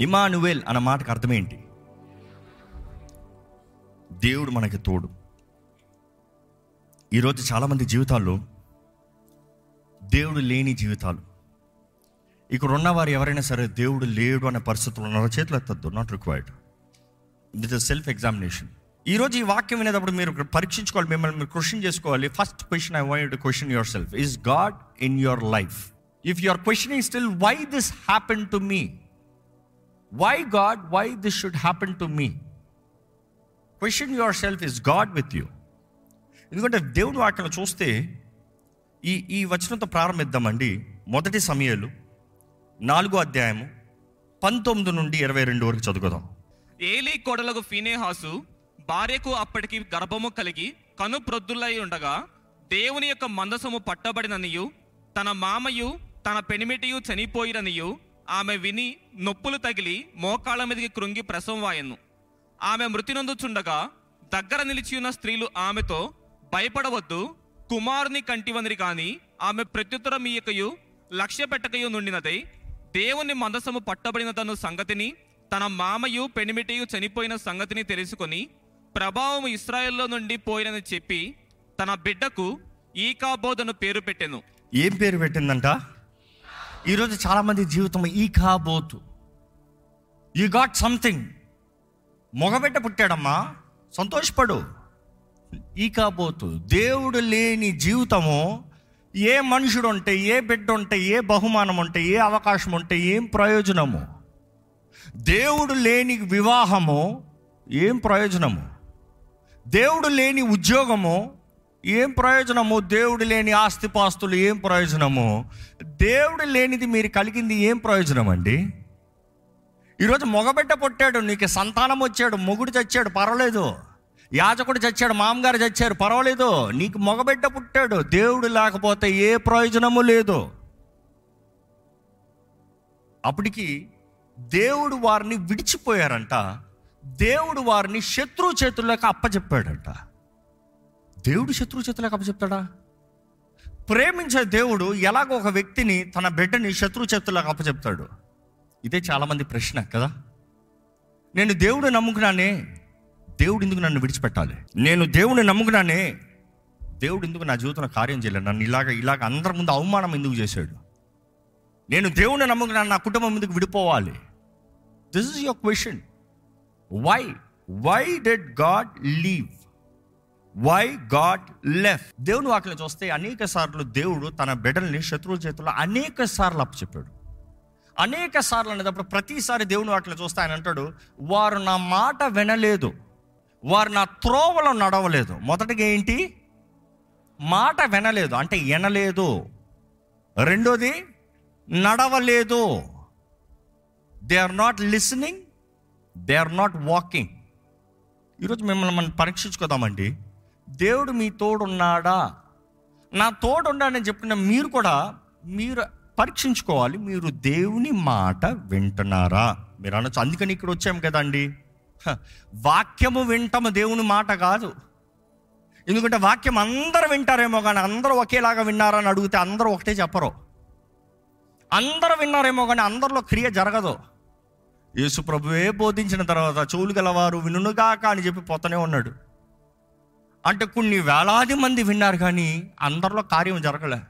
Immanuel అన్న మాటకు అర్థం ఏంటి దేవుడు మనకి తోడు. ఈరోజు చాలామంది జీవితాల్లో దేవుడు లేని జీవితాలు. ఇక్కడ ఉన్నవారు ఎవరైనా సరే దేవుడు లేడు అనే పరిస్థితులు ఉన్నారో చేతులు ఎత్తద్దు not required it is self examination ఈరోజు ఈ వాక్యం వినేటప్పుడు మీరు పరీక్షించుకోవాలి మిమ్మల్ని మీరు క్వశ్చన్ చేసుకోవాలి. First question I want to question yourself is God in your life if your question ఈ still why this happen to me why God why this should happen to me question yourself is God with you ఎందుకంటే దేవుడు వాటిని చూస్తే ఈ ఈ వచనంతో ప్రారంభిద్దామండి. మొదటి సమయాలు నాలుగో అధ్యాయము పంతొమ్మిది నుండి ఇరవై రెండు వరకు చదువుదాం ఏలీ కొడలకు ఫీనేహాసు భార్యకు అప్పటికి గర్భము కలిగి కను ప్రొద్దులై ఉండగా దేవుని యొక్క మందసము పట్టబడిననియు తన మామయు తన పెనిమిటియు చనిపోయిననియు ఆమె విని నొప్పులు తగిలి మోకాళ్ళ మీదకి కృంగి ప్రసవం వాయను. ఆమె మృతినొందుచుండగా దగ్గర నిలిచి ఉన్న స్త్రీలు ఆమెతో భయపడవద్దు కుమారుని కంటివనిరి కాని ఆమె ప్రత్యుత్తరం మీయకయు లక్ష్య పెట్టకయు నుండినదై దేవుని మందసము పట్టబడినదను సంగతిని తన మామయు పెనిమిటియు చనిపోయిన సంగతిని తెలుసుకొని ప్రభావం ఇస్రాయెల్లో నుండి పోయినని చెప్పి తన బిడ్డకు ఈకాబోధను పేరు పెట్టెను. ఏం పేరు పెట్టిందంట? ఈరోజు చాలామంది జీవితం ఈ కాబోతు యూ గాట్ సంథింగ్ మొగబిడ్డ పుట్టాడమ్మా. సంతోషపడు. ఈ కాబోతు దేవుడు లేని జీవితము ఏ మనుషుడు ఉంటే ఏ బిడ్డ ఉంటే ఏ బహుమానం ఉంటే ఏ అవకాశం ఉంటే ఏం ప్రయోజనము? దేవుడు లేని వివాహము ఏం ప్రయోజనము? దేవుడు లేని ఉద్యోగము ఏం ప్రయోజనము? దేవుడు లేని ఆస్తిపాస్తులు ఏం ప్రయోజనము? దేవుడు లేనిది మీరు కలిగింది ఏం ప్రయోజనం అండి ఈరోజు మొగబిడ్డ పుట్టాడు నీకు సంతానం వచ్చాడు మొగుడు చచ్చాడు పర్వాలేదు. యాజకుడు చచ్చాడు మామగారు చచ్చారు పర్వాలేదు. నీకు మొగబిడ్డ పుట్టాడు దేవుడు లేకపోతే ఏ ప్రయోజనము లేదు. అప్పటికి దేవుడు వారిని విడిచిపోయారంట. దేవుడు వారిని శత్రు చేతుల్లోకి అప్పచెప్పాడంట దేవుడు శత్రు చేతులకు అప్పచెప్తాడా? ప్రేమించే దేవుడు ఎలాగో ఒక వ్యక్తిని తన బిడ్డని శత్రు చేతులకు అప్పచెప్తాడు. ఇదే చాలామంది ప్రశ్న కదా? నేను దేవుడు నమ్ముకున్నానే దేవుడు ఎందుకు నన్ను విడిచిపెట్టాలి? నేను దేవుడిని నమ్ముకున్నానే దేవుడు ఎందుకు నా జీవితంలో కార్యం చేయలేదు? నన్ను ఇలాగ ఇలాగ అందరి ముందు అవమానం ఎందుకు చేశాడు? నేను దేవుడిని నమ్ముకున్నాను నా కుటుంబం ఎందుకు విడిపోవాలి? This is your question why why did God leave why God left దేవుని వాక్యం చూస్తే అనేక సార్లు దేవుడు తన బిడ్డల్ని శత్రువుల చేతుల్లో అనేక సార్లు అప్పచెప్పాడు. అనేక సార్లు అనేటప్పుడు ప్రతిసారి దేవుని వాటిలో చూస్తే ఆయన అంటాడు వారు నా మాట వినలేదు. వారు నా త్రోవలో నడవలేదు. మొదటిగా ఏంటి? మాట వినలేదు అంటే వినలేదు. రెండోది నడవలేదు. They are not listening they are not walking ఈరోజు మిమ్మల్ని మనం పరీక్షించుకోదామండి. దేవుడు మీ తోడున్నాడా? నా తోడున్నాడని చెప్పిన మీరు కూడా మీరు పరీక్షించుకోవాలి. మీరు దేవుని మాట వింటున్నారా? మీరు అనొచ్చు. అందుకని ఇక్కడ వచ్చాము కదండి. వాక్యము వింటము దేవుని మాట కాదు. ఎందుకంటే వాక్యం అందరు వింటారేమో కానీ అందరూ ఒకేలాగా విన్నారా అని అడిగితే అందరూ ఒకటే చెప్పరు. అందరూ విన్నారేమో కానీ అందరిలో క్రియ జరగదు. యేసు ప్రభువే బోధించిన తర్వాత చెవులు గలవారు వినుగాక అని చెప్పి పోతూనే ఉన్నాడు. అంటే కొన్ని వేలాది మంది విన్నారు కానీ అందరిలో కార్యం జరగలే.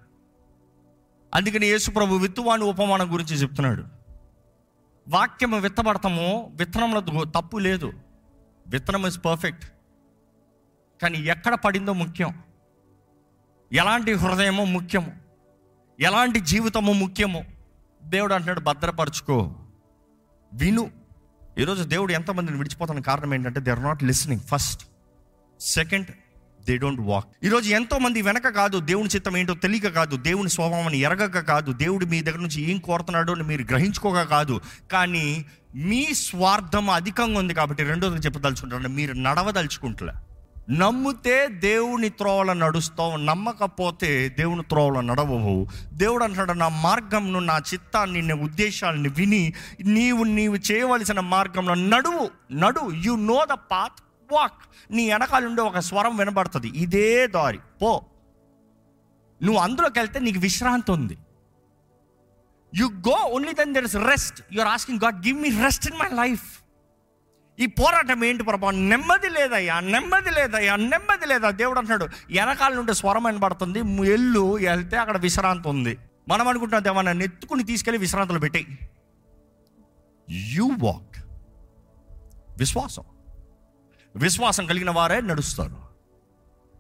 అందుకని యేసు ప్రభు విత్తువాని ఉపమానం గురించి చెప్తున్నాడు. వాక్యము విత్తబడతాము విత్తనంలో తప్పు లేదు. విత్తనం ఇస్ పర్ఫెక్ట్ కానీ ఎక్కడ పడిందో ముఖ్యం. ఎలాంటి హృదయమో ముఖ్యము. ఎలాంటి జీవితము ముఖ్యము. దేవుడు అంటున్నాడు భద్రపరచుకో. విను. ఈరోజు దేవుడు ఎంతమందిని విడిచిపోతున్న కారణం ఏంటంటే they are not listening first second they don't walk ఈరోజు ఎంతో మంది వెనక కాదు దేవుని చిత్తం ఏంటో తెలియక కాదు దేవుని స్వభావాన్ని ఎరగక కాదు దేవుడు మీ దగ్గర నుంచి ఏం కోరుతున్నాడో అని మీరు గ్రహించుకోక కాదు. కానీ మీ స్వార్థం అధికంగా ఉంది కాబట్టి రెండోది చెప్పదలుచుకుంటారు మీరు నడవదలుచుకుంటలే. నమ్మితే దేవుని త్రోవల నడుస్తావు నమ్మకపోతే దేవుని త్రోవల నడవవు. దేవుడు అంటాడు నా మార్గంను నా చిత్తాన్ని నీ ఉద్దేశాలని విని నీవు నీవు చేయవలసిన మార్గంలో నడువు నడు. You know the path walk నీ వెనకాల నుండి ఒక స్వరం వినబడుతుంది. ఇదే దారి. పో. నువ్వు అందులోకి వెళ్తే నీకు విశ్రాంతి ఉంది. You go only then there is rest you're asking God give me rest in my life ఈ పోరాటం ఏంటి ప్రభా? నెమ్మది లేదయ్యా నెమ్మది లేదయ్యా నెమ్మది లేదా దేవుడు అంటున్నాడు వెనకాల నుండి స్వరం వినబడుతుంది ఎల్లు వెళ్తే అక్కడ విశ్రాంతి ఉంది. మనం అనుకుంటున్నాం దేవా నన్ను ఎత్తుకుని తీసుకెళ్ళి విశ్రాంతిలో పెట్టేయి. యూ వాక్ విశ్వాసం. విశ్వాసం కలిగిన వారే నడుస్తారు.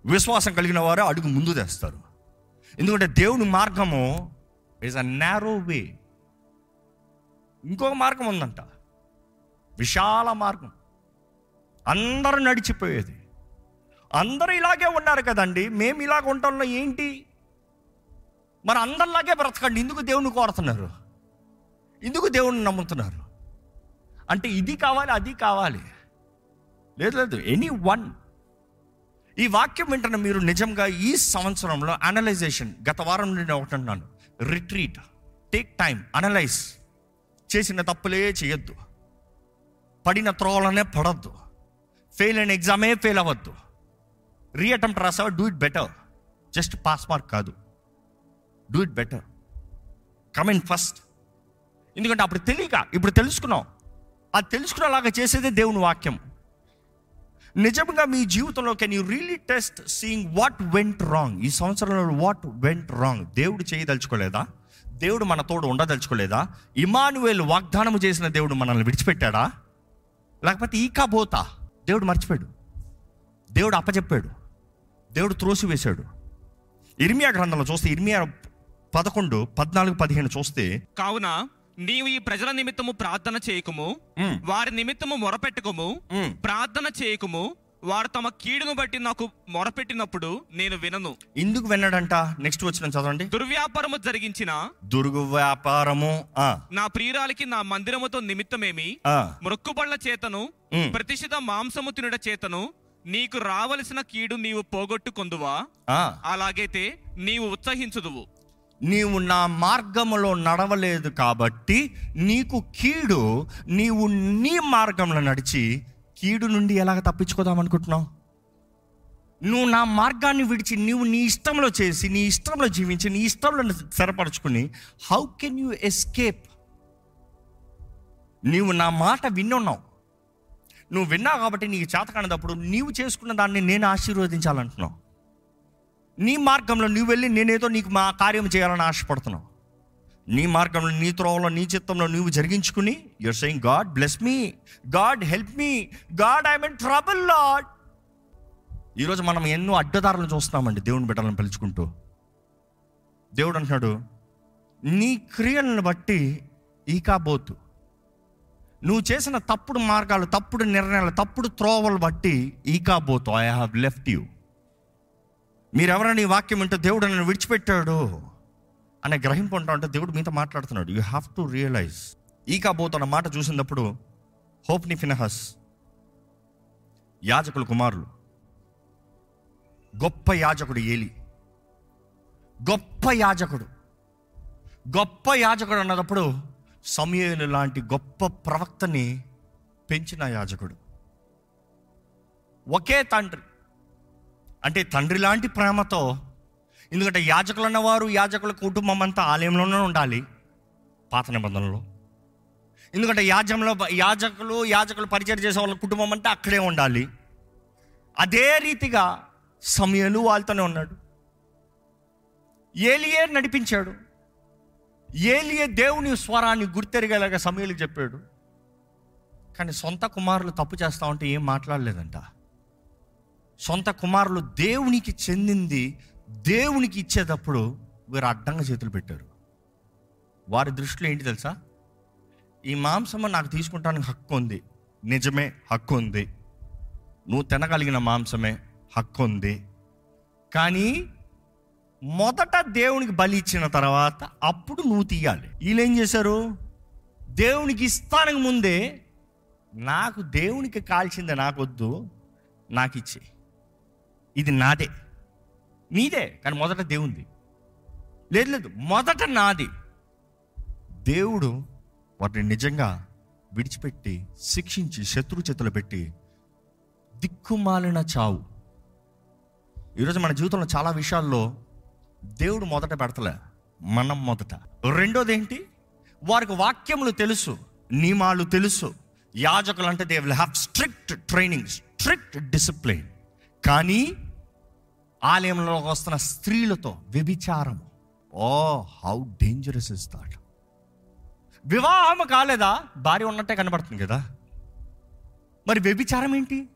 విశ్వాసం కలిగిన వారే అడుగు ముందు తెస్తారు. ఎందుకంటే దేవుని మార్గము ఇస్ అ నేరో వే ఇంకొక మార్గం ఉందంట. విశాల మార్గం. అందరూ నడిచిపోయేది. అందరూ ఇలాగే ఉన్నారు కదండి. మేము ఇలాగ ఉండటంలో ఏంటి? మరి అందరిలాగే బ్రతకండి. ఎందుకు దేవుని కోరుతున్నారు? ఎందుకు దేవుణ్ణి నమ్ముతున్నారు? అంటే ఇది కావాలి అది కావాలి. లేదు లేదు ఎనీ వన్ ఈ వాక్యం వెంటనే మీరు నిజంగా ఈ సంవత్సరంలో అనలైజేషన్ గత వారం నుండి ఒకటి అన్నాను రిట్రీట్ టేక్ టైం అనలైజ్ చేసిన తప్పులే చేయొద్దు. పడిన త్రోవలనే పడద్దు. ఫెయిల్ అయిన ఎగ్జామే ఫెయిల్ అవ్వద్దు. Reattempt రాసావా? Do it better just pass mark కాదు. Do it better coming first ఎందుకంటే అప్పుడు తెలియక ఇప్పుడు తెలుసుకున్నాం. అది తెలుసుకునేలాగా చేసేదే దేవుని వాక్యం. నిజంగా మీ జీవితంలో can you really test seeing what went wrong ఈ సంవత్సరంలో వాట్ వెంట్ రాంగ్ దేవుడు చేయదలుచుకోలేదా? దేవుడు మన తోడు ఉండదలుచుకోలేదా? ఇమానువేల్ వాగ్దానము చేసిన దేవుడు మనల్ని విడిచిపెట్టాడా? లేకపోతే ఈ కాబోతా దేవుడు మర్చిపోయాడు. దేవుడు అప్పచెప్పాడు. దేవుడు త్రోసివేశాడు. ఇర్మియా గ్రంథంలో చూస్తే ఇర్మియా పదకొండు పద్నాలుగు పదిహేను చూస్తే కావున నీవు ఈ ప్రజల నిమిత్తము ప్రార్థన చేయకుము. వారి నిమిత్తము మొరపెట్టుకుము. ప్రార్థన చేయకుము వారు తమ కీడును బట్టి నాకు మొరపెట్టినప్పుడు నేను వినను ఎందుకు విన్నాడంట నెక్స్ట్ వచ్చిన చదవండి దుర్వ్యాపారము జరిగించిన దుర్గు వ్యాపారము ఆ, నా ప్రియురాలికి నా మందిరముతో నిమిత్తమేమి మొక్కుబళ్ళ చేతను. ప్రతిష్ఠిత మాంసము తినుట చేతను నీకు రావలసిన కీడు నీవు పోగొట్టుకొందువా. అలాగైతే నీవు ఉత్సహించుదువు నీవు నా మార్గంలో నడవలేదు కాబట్టి నీకు కీడు నీవు నీ మార్గంలో నడిచి కీడు నుండి ఎలాగ తప్పించుకోదాం అనుకుంటున్నావు? నువ్వు నా మార్గాన్ని విడిచి నీవు నీ ఇష్టంలో చేసి నీ ఇష్టంలో జీవించి నీ ఇష్టంలో స్థిరపరచుకుని హౌ కెన్ యూ ఎస్కేప్ నీవు నా మాట విన్నున్నావు నువ్వు విన్నావు కాబట్టి నీకు చేత కానిదప్పుడు నీవు చేసుకున్న దాన్ని నేను ఆశీర్వదించాలంటున్నావు. నీ మార్గంలో నువ్వు వెళ్ళి నేనేదో నీకు మా కార్యం చేయాలని ఆశపడుతున్నావు. నీ మార్గంలో నీ త్రోవలో నీ చిత్తంలో నువ్వు జరిగించుకుని you're saying God bless me God help me God I mean trouble Lord ఈరోజు మనం ఎన్నో అడ్డదారులు చూస్తున్నామండి దేవుని బిడ్డలను పిలుచుకుంటూ. దేవుడు అంటున్నాడు నీ క్రియలను బట్టి ఈకాబోతు. నువ్వు చేసిన తప్పుడు మార్గాలు తప్పుడు నిర్ణయాలు తప్పుడు త్రోవలు బట్టి ఈకాబోతు. ఐ హావ్ లెఫ్ట్ యూ మీరెవరని ఈ వాక్యం వింటే దేవుడు నన్ను విడిచిపెట్టాడు అనే గ్రహింపు ఉంటా అంటే దేవుడు మీతో మాట్లాడుతున్నాడు. యూ హ్యావ్ టు రియలైజ్ ఈ కాబోతున్న మాట చూసినప్పుడు హోప్ని ఫినహస్ యాజకుల కుమారులు గొప్ప యాజకుడు ఏలి గొప్ప యాజకుడు గొప్ప యాజకుడు అన్నప్పుడు సమయలు లాంటి గొప్ప ప్రవక్తని పెంచిన యాజకుడు. ఒకే తండ్రి. అంటే తండ్రి లాంటి ప్రేమతో. ఎందుకంటే యాజకులు అన్నవారు యాజకుల కుటుంబం అంతా ఆలయంలోనే ఉండాలి పాత నిబంధనలో. ఎందుకంటే యాజంలో యాజకులు యాజకులు పరిచయం చేసే వాళ్ళ కుటుంబం అంతా అక్కడే ఉండాలి. అదే రీతిగా సమయలు వాళ్ళతోనే ఉన్నాడు. ఏలియే నడిపించాడు. ఏలియే దేవుని స్వరాన్ని గుర్తెరిగేలాగా సమయలు చెప్పాడు. కానీ సొంత కుమారులు తప్పు చేస్తా ఉంటే ఏం మాట్లాడలేదంట. సొంత కుమారులు దేవునికి చెందింది దేవునికి ఇచ్చేటప్పుడు వీరు అడ్డంగా చేతులు పెట్టారు. వారి దృష్టిలో ఏంటి తెలుసా? ఈ మాంసము నాకు తీసుకుంటానికి హక్కు ఉంది. నిజమే హక్కు ఉంది. నువ్వు తినగలిగిన మాంసమే హక్కు ఉంది. కానీ మొదట దేవునికి బలి ఇచ్చిన తర్వాత అప్పుడు నువ్వు తీయాలి. వీళ్ళేం చేశారు? దేవునికి ఇస్తానికి ముందే నాకు దేవునికి కాల్చింది నాకొద్దు నాకు ఇచ్చే ఇది నాదే. నీదే కానీ మొదట దేవుంది. లేదు లేదు మొదట నాది. దేవుడు వాటిని నిజంగా విడిచిపెట్టి శిక్షించి శత్రు చేతులు పెట్టి దిక్కుమాలిన చావు. ఈరోజు మన జీవితంలో చాలా విషయాల్లో దేవుడు మొదట పెడతలే మనం మొదట. రెండోది ఏంటి వారికి వాక్యములు తెలుసు నియమాలు తెలుసు. యాజకులు అంటే they will have strict training strict discipline కానీ ఆలయంలోకి వస్తున్న స్త్రీలతో వ్యభిచారం oh how dangerous is that. వివాహం కాలేదా? భార్య ఉన్నట్టే కనబడుతుంది కదా. మరి వ్యభిచారం ఏంటి?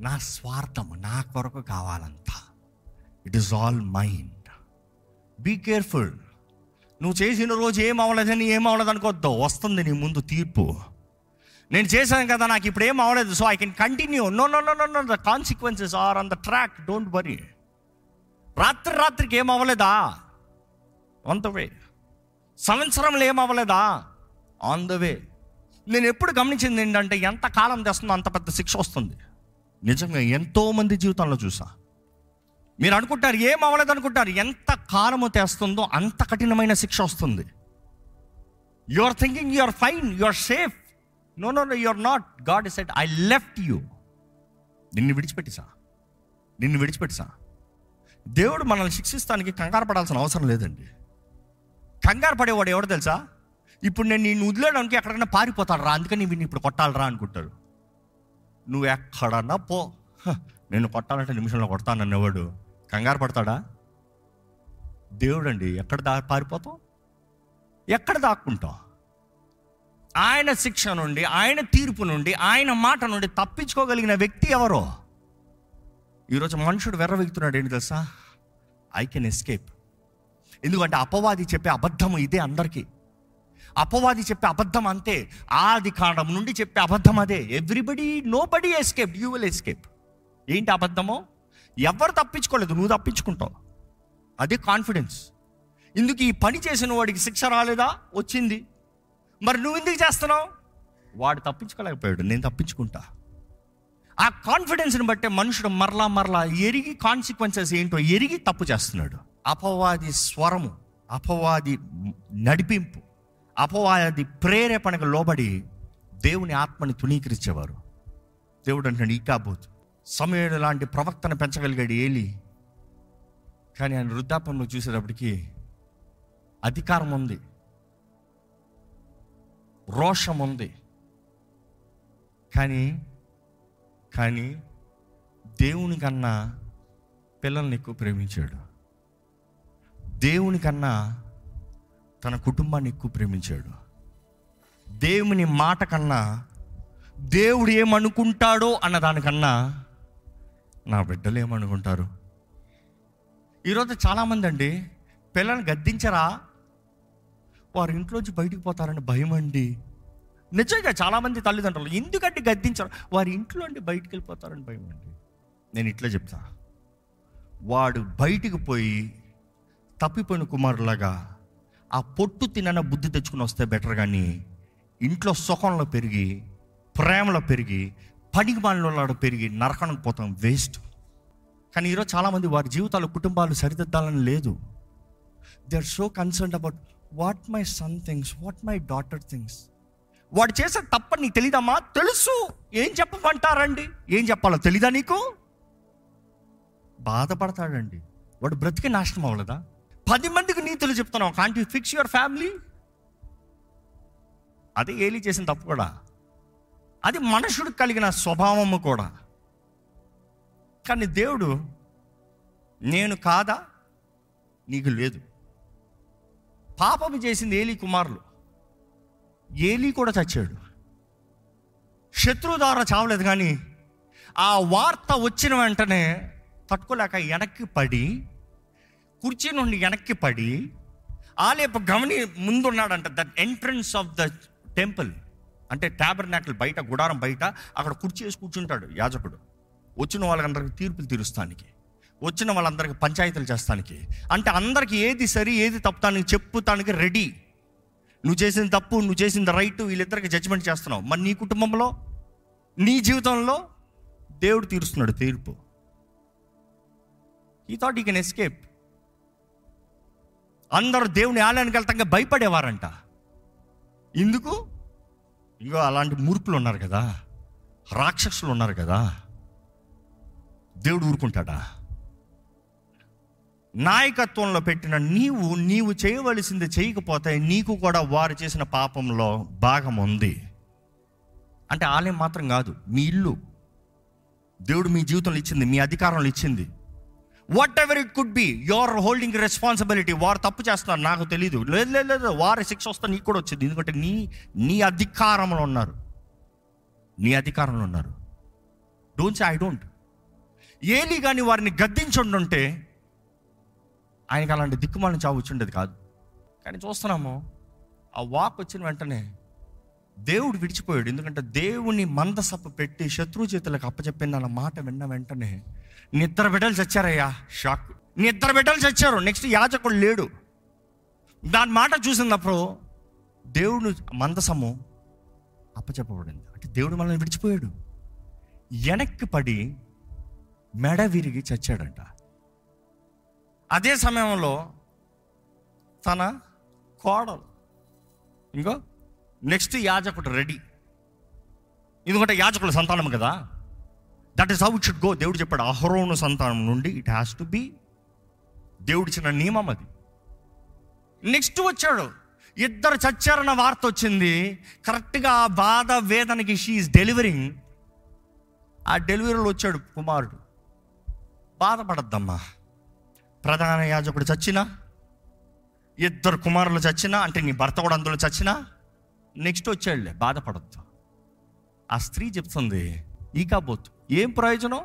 నా స్వార్థము నా కొరకు కావాలంతా. It is all mind be careful నువ్వు చేసిన రోజు ఏం అవ్వలేదని ఏం అవ్వలేదు అనుకోద్దు వస్తుంది నీ ముందు తీర్పు. నేను చేశాను కదా నాకు ఇప్పుడు ఏం అవ్వలేదు so I can continue no no no no no the consequences are on the track don't worry రాత్రి రాత్రికి ఏం అవ్వలేదా? ఆన్ ద వే సంవత్సరంలో ఏం అవ్వలేదా? ఆన్ ద వే నేను ఎప్పుడు గమనించింది ఏంటంటే ఎంత కాలం తెస్తుందో అంత పెద్ద శిక్ష వస్తుంది. నిజంగా ఎంతోమంది జీవితంలో చూసా. మీరు అనుకుంటారు ఏం అవ్వలేదు అనుకుంటారు. ఎంత కాలము తెస్తుందో అంత కఠినమైన శిక్ష వస్తుంది. You are thinking you are fine you are safe no no no you are not God is set I left you నిన్ను విడిచిపెట్టిసా నిన్ను విడిచిపెట్టిసా దేవుడు మనల్ని శిక్షిస్తానికి కంగారు పడాల్సిన అవసరం లేదండి. కంగారు పడేవాడు ఎవడు తెలుసా? ఇప్పుడు నేను నిన్ను వదిలేయడానికి ఎక్కడికైనా పారిపోతాడు రా. అందుకని వీడిని ఇప్పుడు కొట్టాలరా అనుకుంటారు నువ్వు ఎక్కడన్నా పో. హ, నేను కొట్టాలంటే నిమిషంలో కొడతానన్నవాడు కంగారు పడతాడా? దేవుడు అండి ఎక్కడ దా పారిపోతావు ఎక్కడ దాక్కుంటావు ఆయన శిక్ష నుండి ఆయన తీర్పు నుండి ఆయన మాట నుండి తప్పించుకోగలిగిన వ్యక్తి ఎవరో? ఈరోజు మనుషుడు వెర్రవెగుతున్నాడు ఏంటి తెలుసా? ఐ కెన్ ఎస్కేప్ ఎందుకంటే అపవాది చెప్పే అబద్ధం ఇదే అందరికీ. అపవాది చెప్పే అబద్ధం అంతే. ఆది కాండం నుండి చెప్పే అబద్ధం అదే. Everybody nobody escape you will escape ఏంటి అబద్ధమో? ఎవరు తప్పించుకోలేదు నువ్వు తప్పించుకుంటావు. అదే కాన్ఫిడెన్స్ ఇందుకు ఈ పని చేసిన వాడికి శిక్ష రాలేదా? వచ్చింది. మరి నువ్వు ఎందుకు చేస్తున్నావు? వాడు తప్పించుకోలేకపోయాడు నేను తప్పించుకుంటా. ఆ కాన్ఫిడెన్స్ని బట్టే మనుషుడు మరలా మరలా ఎరిగి కాన్సిక్వెన్సెస్ ఏంటో ఎరిగి తప్పు చేస్తున్నాడు. అపవాది స్వరము అపవాది నడిపింపు అపవాది ప్రేరేపణకు లోబడి దేవుని ఆత్మని తుణీకరించేవారు. దేవుడు అంటాడు ఈకాబోతు. సమయం లాంటి ప్రవక్తను పెంచగలిగాడు ఏలి. కానీ ఆయన వృద్ధాపంలో చూసేటప్పటికి అధికారం ఉంది. రోషం ఉంది కానీ కానీ దేవుని కన్నా పిల్లల్ని ఎక్కువ ప్రేమించాడు. దేవుని కన్నా తన కుటుంబాన్ని ఎక్కువ ప్రేమించాడు. దేవుని మాట కన్నా దేవుడు ఏమనుకుంటాడో అన్న దానికన్నా నా బిడ్డలు ఏమనుకుంటారు? ఈరోజు చాలామంది అండి పిల్లల్ని గద్దించరా? వారి ఇంట్లోంచి బయటికి పోతారని భయం అండి. నిజంగా చాలామంది తల్లిదండ్రులు ఎందుకంటే గద్దించారు? వారి ఇంట్లో అండి బయటికి వెళ్ళిపోతారని భయం అండి. నేను ఇట్లా చెప్తా. వాడు బయటికి పోయి తప్పిపోయిన కుమారులాగా ఆ పొట్టు తినన బుద్ధి తెచ్చుకుని వస్తే బెటర్ కానీ ఇంట్లో సుఖంలో పెరిగి ప్రేమలో పెరిగి పనికి మాలలో పెరిగి నరకడానికి పోతాం వేస్ట్. కానీ ఈరోజు చాలామంది వారి జీవితాలు కుటుంబాలు సరిదిద్దాలని లేదు. They are so concern about what my son things what my daughter things వాడు చేసే తప్ప నీకు తెలీదమ్మా? తెలుసు. ఏం చెప్పమంటారండి? ఏం చెప్పాలో తెలీదా నీకు? బాధపడతాడండి. వాడు బ్రతికి నాశనం అవ్వలేదా? పది మందికి నీతులు చెప్తున్నావు. Can't you fix your family అదే ఏలి చేసిన తప్పు కూడా. అది మనుషుడికి కలిగిన స్వభావము కూడా. కానీ దేవుడు నేను కాదా? నీకు లేదు. పాపము చేసింది ఏలి కుమారులు. ఏలి కూడా చచ్చాడు. శత్రువు ద్వారా చావలేదు కానీ ఆ వార్త వచ్చిన వెంటనే తట్టుకోలేక వెనక్కి పడి కుర్చీ నుండి వెనక్కి పడి ఆలేపు గమని ముందున్నాడంట the entrance of the temple అంటే ట్యాబర్నాకల్ బయట గుడారం బయట అక్కడ కుర్చీ వేసి కూర్చుంటాడు యాజకుడు. వచ్చిన వాళ్ళందరికీ తీర్పులు తీరుస్తానికి. వచ్చిన వాళ్ళందరికీ పంచాయతీలు చేస్తానికి. అంటే అందరికి ఏది సరి ఏది తప్పుతానికి చెప్పుతానికి రెడీ. నువ్వు చేసిన తప్పు నువ్వు చేసిన రైట్ వీళ్ళిద్దరికి జడ్జిమెంట్ చేస్తున్నావు. మరి నీ కుటుంబంలో నీ జీవితంలో దేవుడు తీరుస్తున్నాడు తీర్పు. ఈ థాట్ ఈ కెన్ ఎస్కేప్ అందరూ దేవుని ఆలయానికి వెళ్తాక భయపడేవారంట. ఎందుకు? ఇంకో అలాంటి మూర్ఖులు ఉన్నారు కదా. రాక్షసులు ఉన్నారు కదా. దేవుడు ఊరుకుంటాడా? నాయకత్వంలో పెట్టిన నీవు నీవు చేయవలసింది చేయకపోతే నీకు కూడా వారు చేసిన పాపంలో భాగం ఉంది. అంటే ఆలయం మాత్రం కాదు మీ ఇల్లు. దేవుడు మీ జీవితంలో ఇచ్చింది మీ అధికారంలో ఇచ్చింది. Whatever it could be your holding responsibility వారు తప్పు చేస్తున్నారు నాకు తెలియదు లేదు లేదు లేదు వారి శిక్ష వస్తే నీకు కూడా వచ్చింది. ఎందుకంటే నీ నీ అధికారంలో ఉన్నారు. నీ అధికారంలో ఉన్నారు. డోంట్ సే ఐ డోంట్ ఏలి కానీ వారిని గద్దించుండుంటే ఆయనకి అలాంటి దిక్కుమాలిన చావు వచ్చిండేది కాదు. కానీ చూస్తున్నాము ఆ వాక్ వచ్చిన వెంటనే దేవుడు విడిచిపోయాడు. ఎందుకంటే దేవుని మందసప్ప పెట్టి శత్రు చేతులకు అప్పచెప్పింది అన్న మాట విన్న వెంటనే నిద్ర బిడ్డలు చచ్చారయ్యా. షాక్. నిద్ర బిడ్డలు చచ్చారు. నెక్స్ట్ యాజకుడు లేడు. దాని మాట చూసినప్పుడు దేవుడు మందసము అప్పచెప్పబడింది. అంటే దేవుడు మనల్ని విడిచిపోయాడు. వెనక్కి పడి మెడ విరిగి చచ్చాడంట. అదే సమయంలో తన కోడలు ఇంకో నెక్స్ట్ యాజకుడు రెడీ. ఎందుకంటే యాజకుల సంతానం కదా. That is how should go దేవుడు చెప్పాడు అహరోను సంతానం నుండి ఇట్ హ్యాస్ టు బి దేవుడిచ్చిన నియమం అది. నెక్స్ట్ వచ్చాడు ఇద్దరు చచ్చారన్న వార్త వచ్చింది. కరెక్ట్గా ఆ బాధ వేదనకి షీఈస్ డెలివరింగ్ ఆ డెలివరీలో వచ్చాడు కుమారుడు. బాధపడద్దమ్మా. ప్రధాన యాజకుడు చచ్చినా ఇద్దరు కుమారులు చచ్చినా అంటే నీ భర్త కూడా అందులో చచ్చినా నెక్స్ట్ వచ్చాడులే బాధపడద్దు. ఆ స్త్రీ చెప్తుంది ఈ కాబోతు ఏం ప్రయోజనం?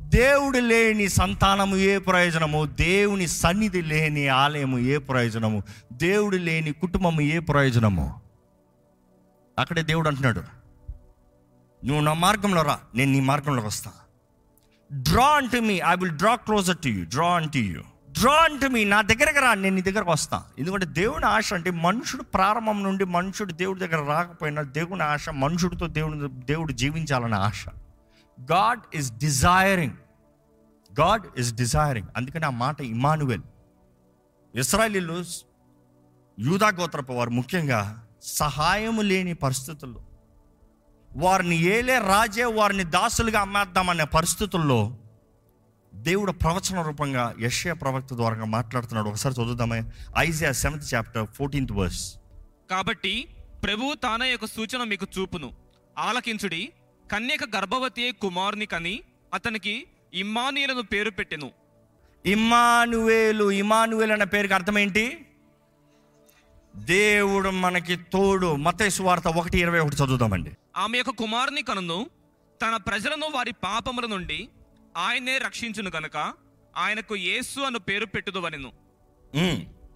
దేవుడు లేని సంతానము ఏ ప్రయోజనము? దేవుని సన్నిధి లేని ఆలయము ఏ ప్రయోజనము? దేవుడు లేని కుటుంబము ఏ ప్రయోజనము? అక్కడే దేవుడు అంటున్నాడు నువ్వు నా మార్గంలో రా నేను నీ మార్గంలోకి వస్తా. Draw unto me I will draw closer to you draw unto you draw unto me నా దగ్గరకు రా నేను నీ దగ్గరకు వస్తాను ఎందుకంటే దేవుని ఆశ అంటే మనుషుడు ప్రారంభం నుండి మనుషుడు దేవుడి దగ్గర రాకపోయినా దేవుని ఆశ మనుషుడితో దేవుని దేవుడు జీవించాలన్న ఆశ. God is desiring God is desiring అందుకని ఆ మాట ఇమానువెల్. ఇస్రాయలీలు యూదా గోత్రపు వారు ముఖ్యంగా సహాయము లేని పరిస్థితుల్లో వారిని ఏలే రాజే వారిని దాసులుగా అమ్మేద్దామనే పరిస్థితుల్లో దేవుడు ప్రవచన రూపంగా యశ్య ప్రవక్త ద్వారా మాట్లాడుతున్నాడు. ఒకసారి చదువుదామే. Isaiah seventh chapter fourteenth verse. కాబట్టి ప్రభువు తానే యొక్క సూచన మీకు చూపును. ఆలకించుడి కన్యక గర్భవతి కుమారుని కని అతనికి ఇమ్మానీయులను పేరు పెట్టెను. ఇమానువేలు ఇమానువేలు అన్న పేరుకి అర్థం ఏంటి? దేవుడు మనకి తోడు. మతేసు వార్త ఒకటి ఇరవై ఒకటి చదువుదామండి. ఆమె యొక్క కుమారుని కనును తన ప్రజలను వారి పాపముల నుండి ఆయనే రక్షించును గనుక ఆయనకు యేసు అను పేరు పెట్టుదువనెను.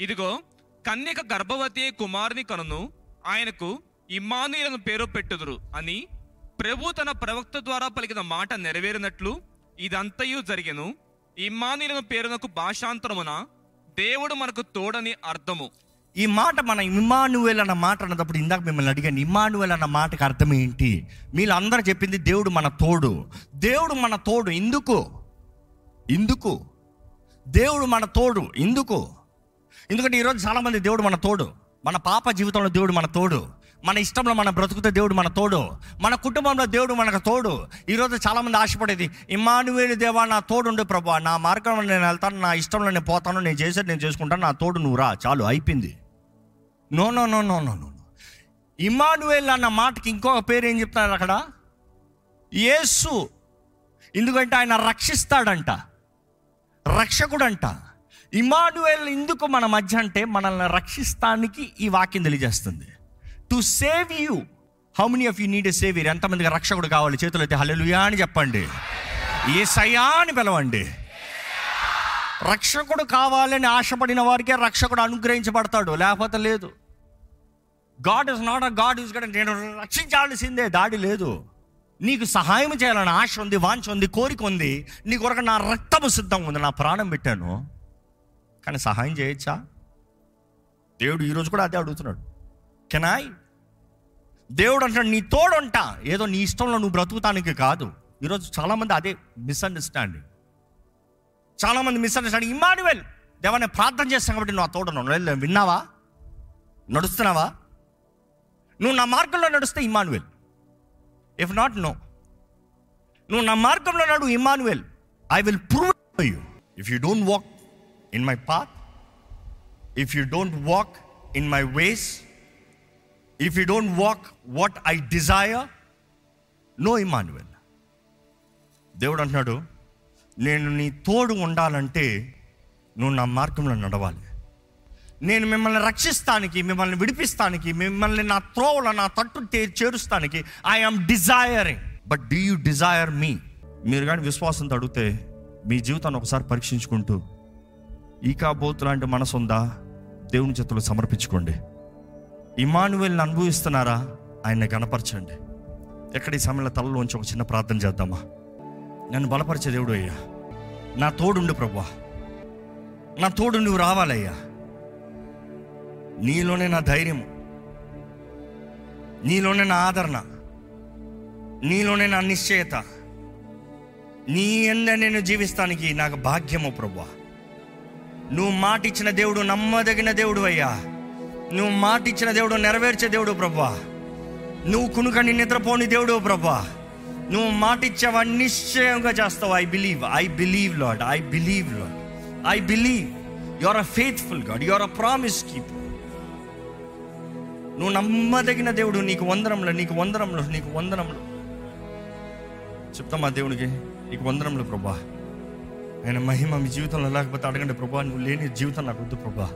ఇదిగో కన్యక గర్భవతి కుమారుని కనును ఆయనకు ఇమ్మానీయులను పేరు పెట్టుదురు అని ప్రభు తన ప్రవక్త ద్వారా పలికిన మాట నెరవేరినట్లు ఇదంతయు జరిగెను. ఇమ్మానీయులను పేరునకు భాషాంతరమున దేవుడు మనకు తోడని అర్థము. ఈ మాట మన ఇమానువేల్ అన్న మాట అన్నప్పుడు ఇందాక మిమ్మల్ని అడిగాను ఇమానువేల్ అన్న మాటకి అర్థం ఏంటి? మీరు అందరూ చెప్పింది దేవుడు మన తోడు. దేవుడు మన తోడు ఎందుకు? ఎందుకు? దేవుడు మన తోడు ఎందుకు? ఎందుకంటే ఈరోజు చాలామంది దేవుడు మన తోడు. మన పాప జీవితంలో దేవుడు మన తోడు. మన ఇష్టంలో మన బ్రతుకుతే దేవుడు మన తోడు. మన కుటుంబంలో దేవుడు మనకు తోడు. ఈరోజు చాలామంది ఆశపడేది ఇమానువేలు దేవా నా తోడు ఉండే ప్రభా. నా మార్గంలో నేను వెళ్తాను నా ఇష్టంలో నేను పోతాను నేను చేసేది నేను చేసుకుంటాను నా తోడు నువ్వు రా చాలు అయిపోయింది. No no no no no no Immanuel అన్న మాటకి ఇంకొక పేరు ఏం చెప్తున్నారు అక్కడ? యేసు. ఎందుకంటే ఆయన రక్షిస్తాడంట రక్షకుడంట. ఇమానువేల్ ఎందుకు మన మధ్య అంటే మనల్ని రక్షిస్తానికి ఈ వాక్యం తెలియజేస్తుంది. To save you how many of you need a saviour ఎంతమందికి రక్షకుడు కావాలి? చేతులు అయితే అని చెప్పండి. ఏ అని పిలవండి. రక్షకుడు కావాలని ఆశపడిన వారికే రక్షకుడు అనుగ్రహించబడతాడు లేకపోతే లేదు. God is not a God is God నేను రక్షించాల్సిందే దాడి లేదు. నీకు సహాయం చేయాలని ఆశ ఉంది వాంఛ ఉంది కోరిక ఉంది. నీ కొరకు నా రక్తము సిద్ధంగా ఉంది నా ప్రాణం పెట్టాను. కానీ సహాయం చేయొచ్చా? దేవుడు ఈరోజు కూడా అదే అడుగుతున్నాడు. కెనాయ్ దేవుడు అంటాడు నీ తోడుంటా. ఏదో నీ ఇష్టంలో నువ్వు బ్రతుకుతానికి కాదు. ఈరోజు చాలామంది అదే మిస్అండర్స్టాండింగ్ చాలామంది మిస్అండర్స్టాండింగ్. ఇమానువెల్ దేవా నేను ప్రార్థన చేస్తాను కాబట్టి నువ్వు ఆ తోడున్నావు వెళ్ళు, విన్నావా? నడుస్తున్నావా? నువ్వు నా మార్గంలో నడుస్తే ఇమానువెల్ ఇఫ్ నాట్ నో నువ్వు నా మార్గంలో నడు Immanuel I will prove you if you don't walk in my path if you don't walk in my ways if you don't walk what I desire no Immanuel దేవుడు అంటున్నాడు నేను నీ తోడు ఉండాలంటే నువ్వు నా మార్గంలో నడవాలి. నేను మిమ్మల్ని రక్షిస్తానికి మిమ్మల్ని విడిపిస్తానికి మిమ్మల్ని నా త్రోవల నా తట్టు చేరుస్తానికి I desiring but do you desire me మీరు కానీ విశ్వాసంతో అడిగితే మీ జీవితాన్ని ఒకసారి పరీక్షించుకుంటూ ఈ లాంటి మనసు ఉందా దేవుని చేతులు సమర్పించుకోండి. ఇమానువేల్ని అనుభవిస్తున్నారా? ఆయన గణపరచండి. ఎక్కడ ఈ సమయంలో తలలోంచి ఒక చిన్న ప్రార్థన చేద్దామా? నన్ను బలపరిచే దేవుడు అయ్యా. నా తోడుండు ప్రభా నా తోడు నువ్వు రావాలయ్యా. నీలోనే నా ధైర్యం. నీలోనే నా ఆదరణ. నీలోనే నా నిశ్చయత. నీ ఎంద నేను జీవిస్తానికి నాకు భాగ్యము ప్రభా నువ్వు మాట ఇచ్చిన దేవుడు నమ్మదగిన దేవుడు అయ్యా. నువ్వు మాట ఇచ్చిన దేవుడు నెరవేర్చే దేవుడు ప్రభా నువ్వు కునుకని నిద్రపోని దేవుడు ప్రభా నువ్వు మాట ఇచ్చావా నిశ్చయంగా చేస్తావు. I believe I believe Lord I believe Lord I believe you are a faithful God you are a promise keep నువ్వు నమ్మదగిన దేవుడు నీకు వందరంలో నీకు వందరంలో నీకు వందరంలో చెప్తామా దేవునికి? నీకు వందరంలో ప్రభా. ఆయన మహిమ మీ జీవితంలో లేకపోతే అడగండి ప్రభా నువ్వు లేని జీవితం నాకు వద్దు ప్రభా.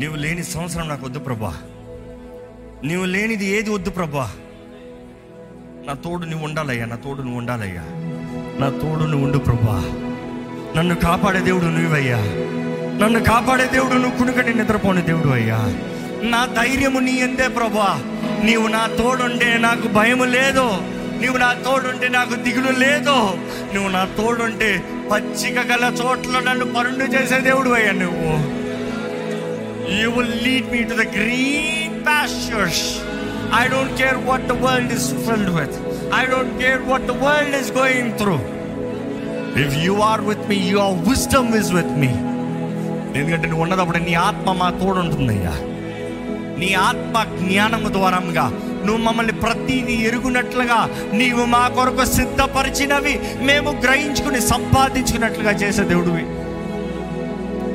నువ్వు లేని సంవత్సరం నాకు వద్దు ప్రభా. నువ్వు లేనిది ఏది వద్దు ప్రభా. నా తోడు నువ్వు ఉండాలయ్యా నా తోడు నువ్వు ఉండాలయ్యా. నా తోడు నువ్వు ఉండు ప్రభా. నన్ను కాపాడే దేవుడు నువ్వయ్యా. నన్ను కాపాడే దేవుడు నువ్వు కునుకని నిద్రపోని దేవుడు అయ్యా. నా ధైర్యము నీ ఎందే ప్రభా. నీవు నా తోడుంటే నాకు భయము లేదు. నీవు నా తోడుంటే నాకు దిగులు లేదు. నువ్వు నా తోడుంటే పచ్చిక గల చోట్ల నన్ను పరుండు చేసే దేవుడు అయ్యా నువ్వు. You will lead me to the green pastures I don't care what the world is filled with I don't care what the world is going through if you are with me your wisdom is with me ఎందుకంటే నువ్వు ఉన్నదప్పుడు నీ ఆత్మ మా తోడుంటుందయ్యా నీ ఆత్మ జ్ఞానము ద్వారంగా నువ్వు మమ్మల్ని ప్రతిదీ ఎరుగునట్లుగా నీవు మా కొరకు సిద్ధపరిచినవి మేము గ్రహించుకుని సంపాదించుకున్నట్లుగా చేసే దేవుడివి.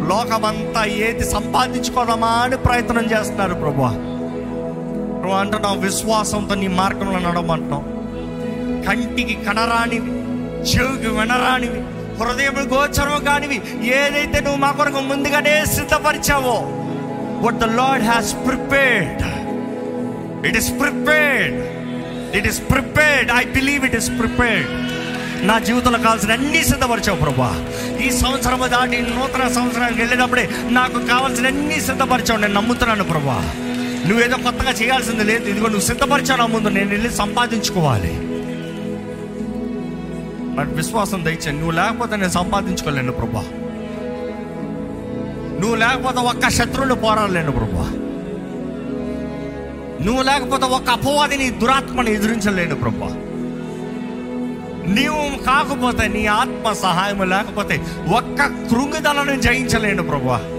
లోకమంతా ఏది సంపాదించుకోదామా అని ప్రయత్నం చేస్తున్నారు ప్రభా నువ్వు అంటున్నావు విశ్వాసంతో నీ మార్గంలో నడవమంటున్నావు. కంటికి కనరానివి చెవికి వినరానివి హృదయం గోచరం కానివి ఏదైతే నువ్వు మా కొరకు ముందుగానే సిద్ధపరిచావో what the lord has prepared it is prepared it is prepared I believe it is prepared నా జీవితంలో కావాల్సిన అన్ని సిద్ధపరిచావు ప్రభా. ఈ సంవత్సరం దాటి నూతన సంవత్సరానికి వెళ్ళేటప్పుడే నాకు కావాల్సిన అన్ని సిద్ధపరిచావు. నేను నమ్ముతున్నాను ప్రభా. నువ్వేదో కొత్తగా చేయాల్సింది లేదు. ఇదిగో నువ్వు సిద్ధపరిచావు ముందు. నేను వెళ్ళి సంపాదించుకోవాలి. నాకు విశ్వాసం దయచేయండి నువ్వు లేకపోతే నేను సంపాదించుకోలేను ప్రభా. నువ్వు లేకపోతే ఒక్క శత్రువులు పోరాడలేను ప్రభా. నువ్వు లేకపోతే ఒక్క అపవాదిని దురాత్మని ఎదిరించలేను ప్రభా. నీవు కాకపోతే నీ ఆత్మ సహాయం లేకపోతే ఒక్క కృంగిదలను జయించలేను ప్రభా.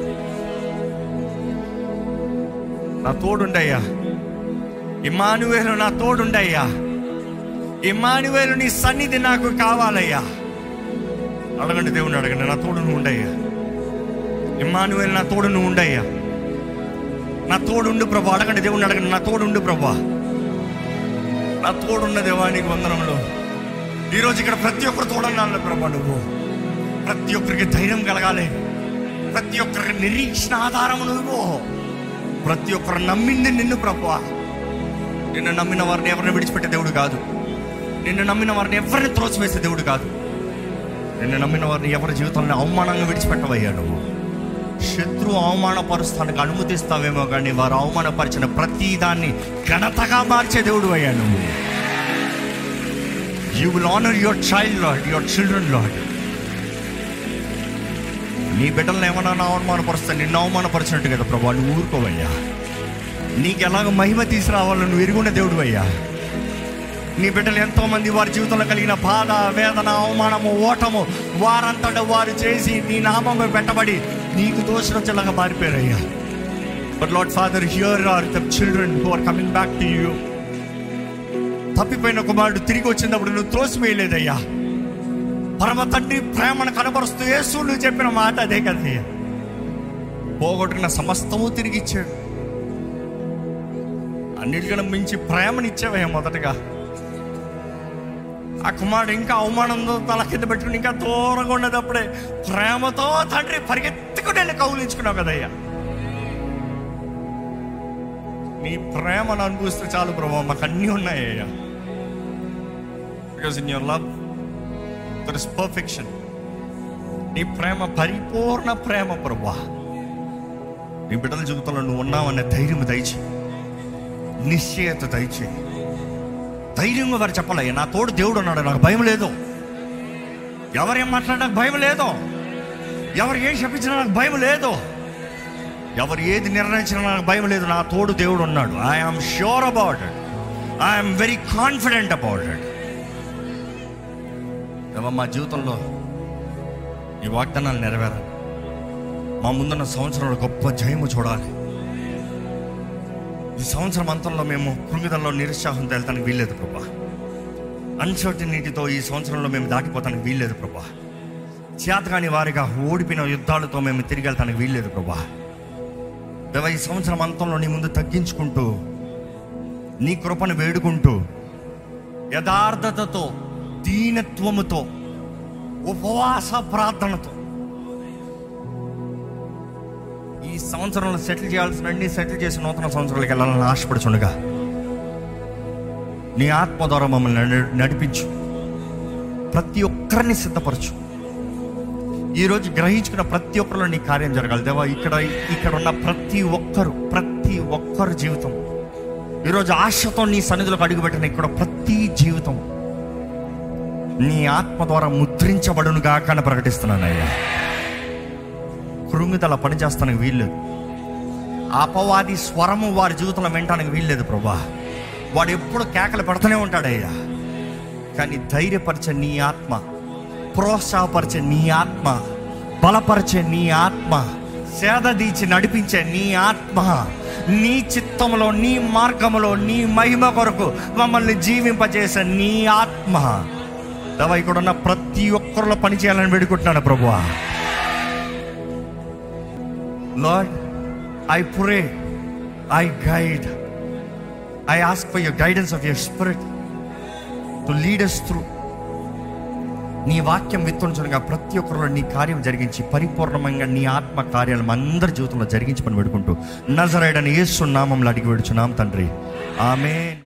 నా తోడుండయ్యా. ఇమానువేలు నా తోడుండయ్యా. ఇమానువేలు నీ సన్నిధి నాకు కావాలయ్యా. అడగండి దేవుని అడగండి నా తోడు నువ్వు ఉండయ్యా. ఇమానువేలు నా తోడు నువ్వు ఉండయ్యా. నా తోడుండు ప్రభా అడగండి దేవుని అడగండి నా తోడుండు ప్రభా. నా తోడున్న దేవానికి వందనంలో ఈరోజు ఇక్కడ ప్రతి ఒక్కరు తోడన్నాను ప్రభా నువ్వు. ప్రతి ఒక్కరికి ధైర్యం కలగాలి. ప్రతి ఒక్కరికి నిరీక్షణ ఆధారం నువ్వు. ప్రతి ఒక్కరు నమ్మింది నిన్ను ప్రభా నిన్ను నమ్మిన వారిని ఎవరిని విడిచిపెట్టే దేవుడు కాదు. నిన్ను నమ్మిన వారిని ఎవరిని త్రోసివేసే దేవుడు కాదు. నిన్ను నమ్మిన వారిని ఎవరి జీవితంలో అవమానంగా విడిచిపెట్టవయ్యా నువ్వు శత్రు అవమానపరుస్తానికి అనుమతిస్తావేమో కానీ వారు అవమానపరిచిన ప్రతి దాన్ని ఘనతగా మార్చే దేవుడు అయ్యా నువ్వు you will honour your child lord your children lord నీ బిడ్డలను ఏమన్నా అవమానపరుస్తాను నిన్ను అవమానపరిచినట్టు కదా ప్రభా. నువ్వు ఊరుకోవయ్యా. నీకు ఎలాగ మహిమ తీసుకురావాలో నువ్వు ఎరుగున్న దేవుడు అయ్యా నీ బిడ్డలు ఎంతోమంది వారి జీవితంలో కలిగిన బాధ వేదన అవమానము ఓటము వారంతట వారు చేసి నీ నామం పెట్టబడి నీకు దోషరచలాగా మారిపోయారయ్యా. But lord father here are the children who are coming back to you తప్పిపోయిన కుమారుడు తిరిగి వచ్చినప్పుడు నువ్వు త్రోసివేయలేదయ్యా. పరమ తండ్రి ప్రేమను కనబరుస్తూ యేసు నువ్వు చెప్పిన మాట అదే కదయ్యా పోగొట్టుకున్న సమస్తము తిరిగి ఇచ్చాడు అన్నిటికన్నా మించి ప్రేమనిచ్చావయ్యా మొదటగా. ఆ కుమారుడు ఇంకా అవమానంతో తల కింద పెట్టుకుని ఇంకా దూరంగా ఉండేటప్పుడే ప్రేమతో తండ్రి పరిగెత్తుకుని వెళ్ళి కౌలించుకున్నావు కదయ్యా. నీ ప్రేమను అనుభవిస్తే చాలు ప్రభావ మాకు అన్నీ ఉన్నాయ్యా because in your love there is perfection నీ ప్రేమ పరిపూర్ణ ప్రేమ ప్రభా నీ బిడ్డల జీవితంలో నువ్వు ఉన్నావనే ధైర్యం దయచి నిశ్చయత దయచేయి. ధైర్యంగా వారు చెప్పాలయ్యా నా తోడు దేవుడు అన్నాడు నాకు భయం లేదు. ఎవరేం మాట్లాడినా నాకు భయం లేదు. ఎవరు ఏం చెప్పించినా నాకు భయం లేదు. ఎవరు ఏది నిర్ణయించినా నాకు భయం లేదు. నా తోడు దేవుడు ఉన్నాడు. I'm sure about it I'm very confident about it దేవ మా జీవితంలో ఈ వాగ్దానాలు నెరవేరాలి. మా ముందున్న సంవత్సరంలో గొప్ప జయము చూడాలి. ఈ సంవత్సరం అంతంలో మేము కృంగిదల్లో నిరుత్సాహంతో వెళ్తానికి వీల్లేదు ప్రభా. అన్సర్టనిటీతో ఈ సంవత్సరంలో మేము దాటిపోతానికి వీల్లేదు ప్రభా. చేతకాని వారిగా ఓడిపోయిన యుద్ధాలతో మేము తిరిగి వెళ్తానికి వీల్లేదు ప్రభా. దేవ ఈ సంవత్సరం అంతంలో నీ ముందు తగ్గించుకుంటూ నీ కృపను వేడుకుంటూ యథార్థతతో దీనత్వముతో ఉపవాస ప్రార్థనతో. ఈ సంవత్సరంలో సెటిల్ చేయాల్సిన అన్ని సెటిల్ చేసి నూతన సంవత్సరాలకు వెళ్ళాలని ఆశపడుచుండగా నీ ఆత్మ ద్వారా మమ్మల్ని నడిపించు. ప్రతి ఒక్కరిని సిద్ధపరచు. ఈరోజు గ్రహించుకున్న ప్రతి ఒక్కరిలో నీ కార్యం జరగాలి. దేవా ఇక్కడ ఇక్కడ ఉన్న ప్రతి ఒక్కరు ప్రతి ఒక్కరు జీవితం. ఈరోజు ఆశతో నీ సన్నిధిలోకి అడుగుపెట్టిన ఇక్కడ ప్రతి జీవితం. నీ ఆత్మ ద్వారా ముద్రించబడును గాక ప్రకటిస్తున్నానయ్యా కృంగిదల పనిచేస్తానికి వీల్లేదు. అపవాది స్వరము వారి జీవితంలో వినటానికి వీల్లేదు ప్రభా. వాడు ఎప్పుడు కేకలు పెడుతూనే ఉంటాడయ్యా. కానీ ధైర్యపరిచే నీ ఆత్మ ప్రోత్సాహపరిచే నీ ఆత్మ బలపరిచే నీ ఆత్మ సేదదీచి నడిపించే నీ ఆత్మ నీ చిత్తంలో నీ మార్గములో నీ మహిమ కొరకు మమ్మల్ని జీవింపజేసే నీ ఆత్మ. దవ ఇక్కడ ఉన్న ప్రతి ఒక్కరిలో పని చేయాలని వేడుకుంటున్నాను ప్రభువా. Lord I pray I guide I ask for your guidance of your spirit to lead us through నీ వాక్యం విత్తుంచగా ప్రతి ఒక్కరిలో నీ కార్యం జరిగించి పరిపూర్ణంగా నీ ఆత్మ కార్యాలు అందరి జీవితంలో జరిగించి పని పెడుకుంటూ నజరైడని యేసు నామంలో అడిగి పెడుచున్నాం తండ్రి. ఆమె